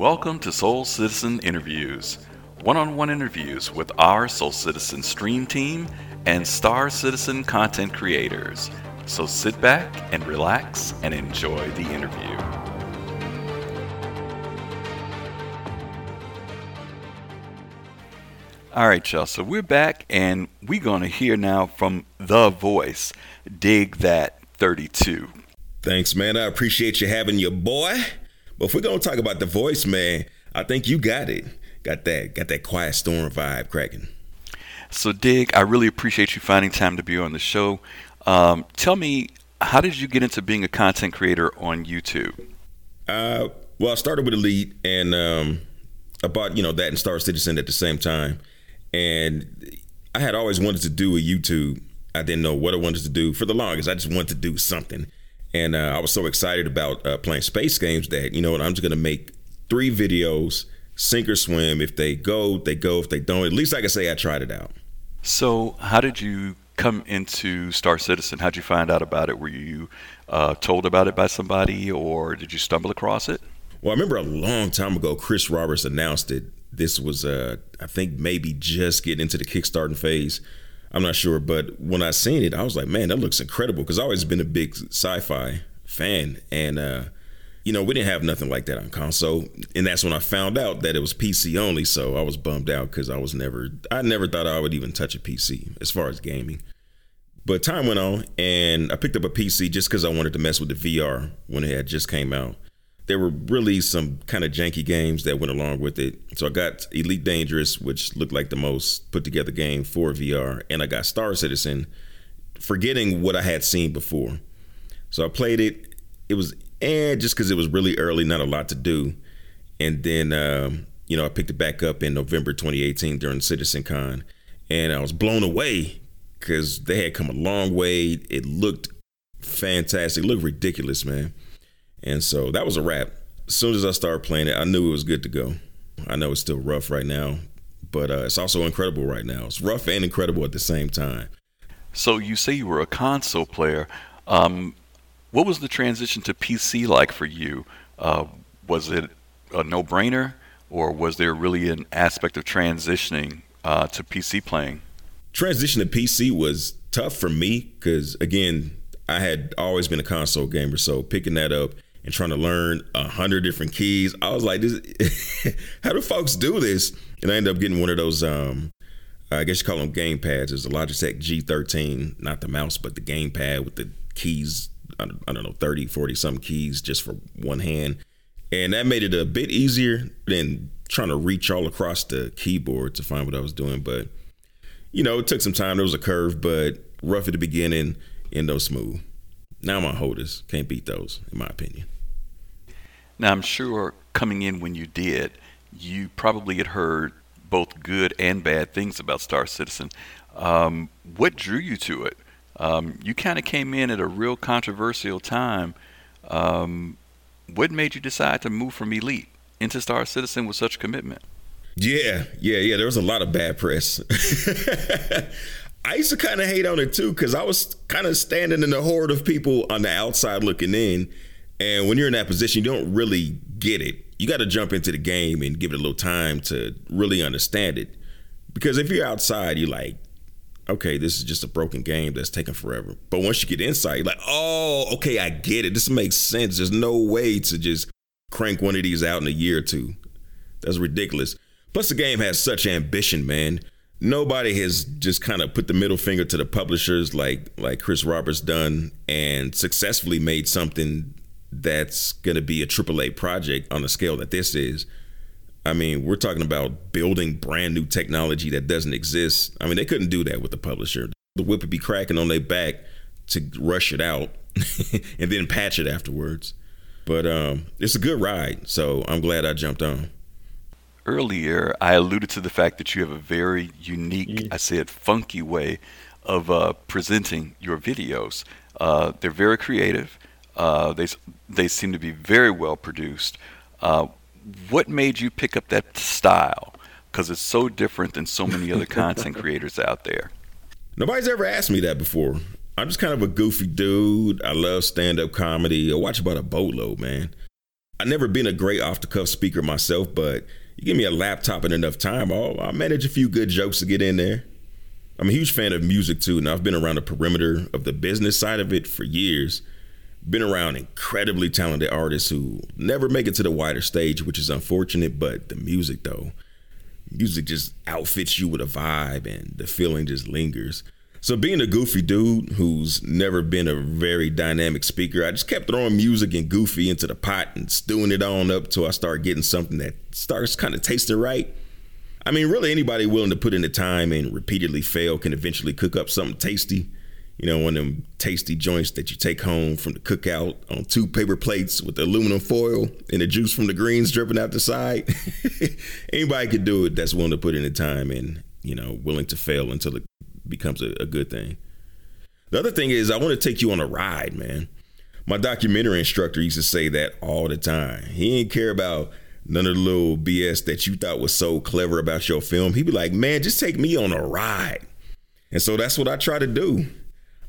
Welcome to Soul Citizen Interviews, one on one interviews with our Soul Citizen stream team and Star Citizen content creators. So sit back and relax and enjoy the interview. All right, y'all. So we're back, and we're going to hear now from the voice, Dig That 32. Thanks, man. I appreciate you having your boy. But if we're gonna talk about the voice, man, I think you got it. Got that, got that quiet storm vibe cracking. So, Dig, I really appreciate you finding time to be on the show. Um, tell me, how did you get into being a content creator on YouTube? Uh, well, I started with Elite, and um, I bought you know that and Star Citizen at the same time and I had always wanted to do a YouTube. I didn't know what I wanted to do for the longest. I just wanted to do something, and uh, I was so excited about uh, playing space games that you know what I'm just gonna make three videos, sink or swim. If they go, they go. If they don't, at least I can say I tried it out. So, how did you come into Star Citizen? How did you find out about it? Were you uh, told about it by somebody, or did you stumble across it? Well, I remember a long time ago, Chris Roberts announced it this was uh I think maybe just getting into the kickstarting phase. I'm not sure, but when I seen it, I was like, man, that looks incredible because I've always been a big sci-fi fan, and uh, you know we didn't have nothing like that on console, and that's when I found out that it was PC only. So I was bummed out because I was never, I never thought I would even touch a PC as far as gaming. But time went on, and I picked up a PC just because I wanted to mess with the VR when it had just came out there were really some kind of janky games that went along with it. So I got Elite Dangerous, which looked like the most put together game for VR, and I got Star Citizen, forgetting what I had seen before. So I played it. It was eh, just because it was really early, not a lot to do. And then um, you know I picked it back up in November 2018 during Citizen Con, and I was blown away because they had come a long way. It looked fantastic. It looked ridiculous, man. And so that was a wrap. As soon as I started playing it, I knew it was good to go. I know it's still rough right now, but uh, it's also incredible right now. It's rough and incredible at the same time. So you say you were a console player. Um, what was the transition to PC like for you? Uh, was it a no-brainer, or was there really an aspect of transitioning uh, to PC playing? Transition to PC was tough for me because again, I had always been a console gamer, so picking that up and trying to learn a hundred different keys. I was like, this, how do folks do this? And I ended up getting one of those, um, I guess you call them game pads. It's a Logitech G13, not the mouse, but the game pad with the keys, I don't know, 30, 40 some keys just for one hand. And that made it a bit easier than trying to reach all across the keyboard to find what I was doing. But, you know, it took some time. There was a curve, but rough at the beginning, and no smooth. Now my holders can't beat those, in my opinion. Now I'm sure coming in when you did, you probably had heard both good and bad things about Star Citizen. Um, what drew you to it? Um, you kind of came in at a real controversial time. Um, what made you decide to move from Elite into Star Citizen with such commitment? Yeah, yeah, yeah. There was a lot of bad press. I used to kind of hate on it too because I was kind of standing in the horde of people on the outside looking in. And when you're in that position, you don't really get it. You got to jump into the game and give it a little time to really understand it. Because if you're outside, you're like, okay, this is just a broken game that's taking forever. But once you get inside, you're like, oh, okay, I get it. This makes sense. There's no way to just crank one of these out in a year or two. That's ridiculous. Plus, the game has such ambition, man nobody has just kind of put the middle finger to the publishers like like Chris Roberts done and successfully made something that's going to be a AAA project on the scale that this is. I mean, we're talking about building brand new technology that doesn't exist. I mean, they couldn't do that with the publisher. The whip would be cracking on their back to rush it out and then patch it afterwards. But um, it's a good ride, so I'm glad I jumped on earlier, I alluded to the fact that you have a very unique, mm. I said funky way of uh, presenting your videos. Uh, they're very creative. Uh, they they seem to be very well produced. Uh, what made you pick up that style? Because it's so different than so many other content creators out there. Nobody's ever asked me that before. I'm just kind of a goofy dude. I love stand up comedy. I watch about a boatload, man. I've never been a great off the cuff speaker myself, but you give me a laptop and enough time, I'll, I'll manage a few good jokes to get in there. I'm a huge fan of music too, and I've been around the perimeter of the business side of it for years. Been around incredibly talented artists who never make it to the wider stage, which is unfortunate, but the music though, music just outfits you with a vibe and the feeling just lingers. So being a goofy dude who's never been a very dynamic speaker, I just kept throwing music and goofy into the pot and stewing it on up till I start getting something that starts kind of tasting right. I mean, really, anybody willing to put in the time and repeatedly fail can eventually cook up something tasty. You know, one of them tasty joints that you take home from the cookout on two paper plates with the aluminum foil and the juice from the greens dripping out the side. anybody could do it that's willing to put in the time and, you know, willing to fail until it becomes a, a good thing. The other thing is, I want to take you on a ride, man. My documentary instructor used to say that all the time. He didn't care about none of the little BS that you thought was so clever about your film. He'd be like, man, just take me on a ride. And so that's what I try to do.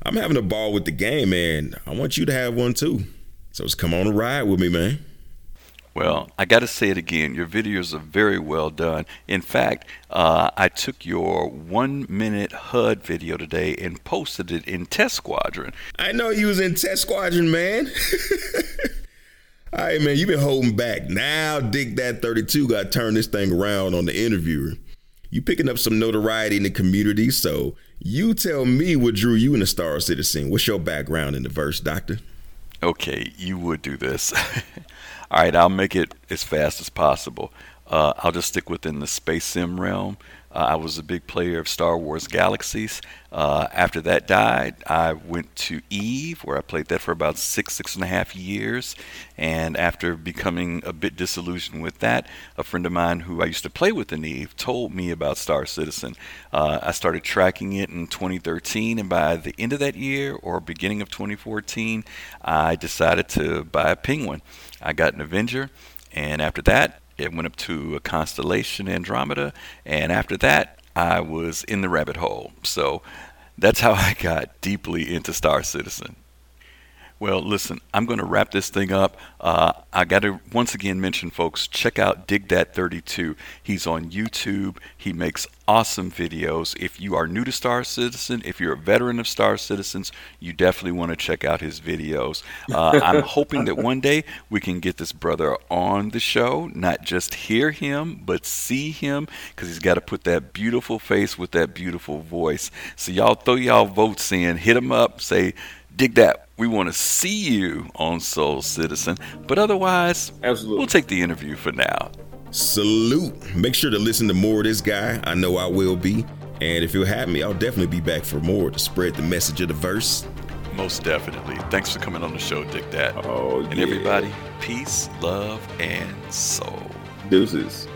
I'm having a ball with the game, and I want you to have one too. So just come on a ride with me, man. Well, I got to say it again. Your videos are very well done. In fact, uh, I took your one minute HUD video today and posted it in Test Squadron. I know you was in Test Squadron, man. All right, man, you've been holding back. Now, Dig That 32 got to turn this thing around on the interviewer. You picking up some notoriety in the community, so you tell me what drew you into Star Citizen. What's your background in the verse, Doctor? Okay, you would do this. All right, I'll make it as fast as possible. Uh, I'll just stick within the space sim realm. Uh, I was a big player of Star Wars Galaxies. Uh, after that died, I went to Eve, where I played that for about six, six and a half years. And after becoming a bit disillusioned with that, a friend of mine who I used to play with in Eve told me about Star Citizen. Uh, I started tracking it in 2013, and by the end of that year or beginning of 2014, I decided to buy a Penguin. I got an Avenger, and after that, it went up to a constellation Andromeda, and after that, I was in the rabbit hole. So that's how I got deeply into Star Citizen. Well, listen, I'm going to wrap this thing up. Uh, I got to once again mention, folks, check out Dig That 32. He's on YouTube. He makes awesome videos. If you are new to Star Citizen, if you're a veteran of Star Citizens, you definitely want to check out his videos. Uh, I'm hoping that one day we can get this brother on the show, not just hear him, but see him, because he's got to put that beautiful face with that beautiful voice. So y'all throw y'all votes in, hit him up, say, dig that. We want to see you on Soul Citizen. But otherwise, Absolutely. we'll take the interview for now. Salute. Make sure to listen to more of this guy. I know I will be. And if you'll have me, I'll definitely be back for more to spread the message of the verse. Most definitely. Thanks for coming on the show, Dig That. Oh, and yeah. everybody, peace, love, and soul. Deuces.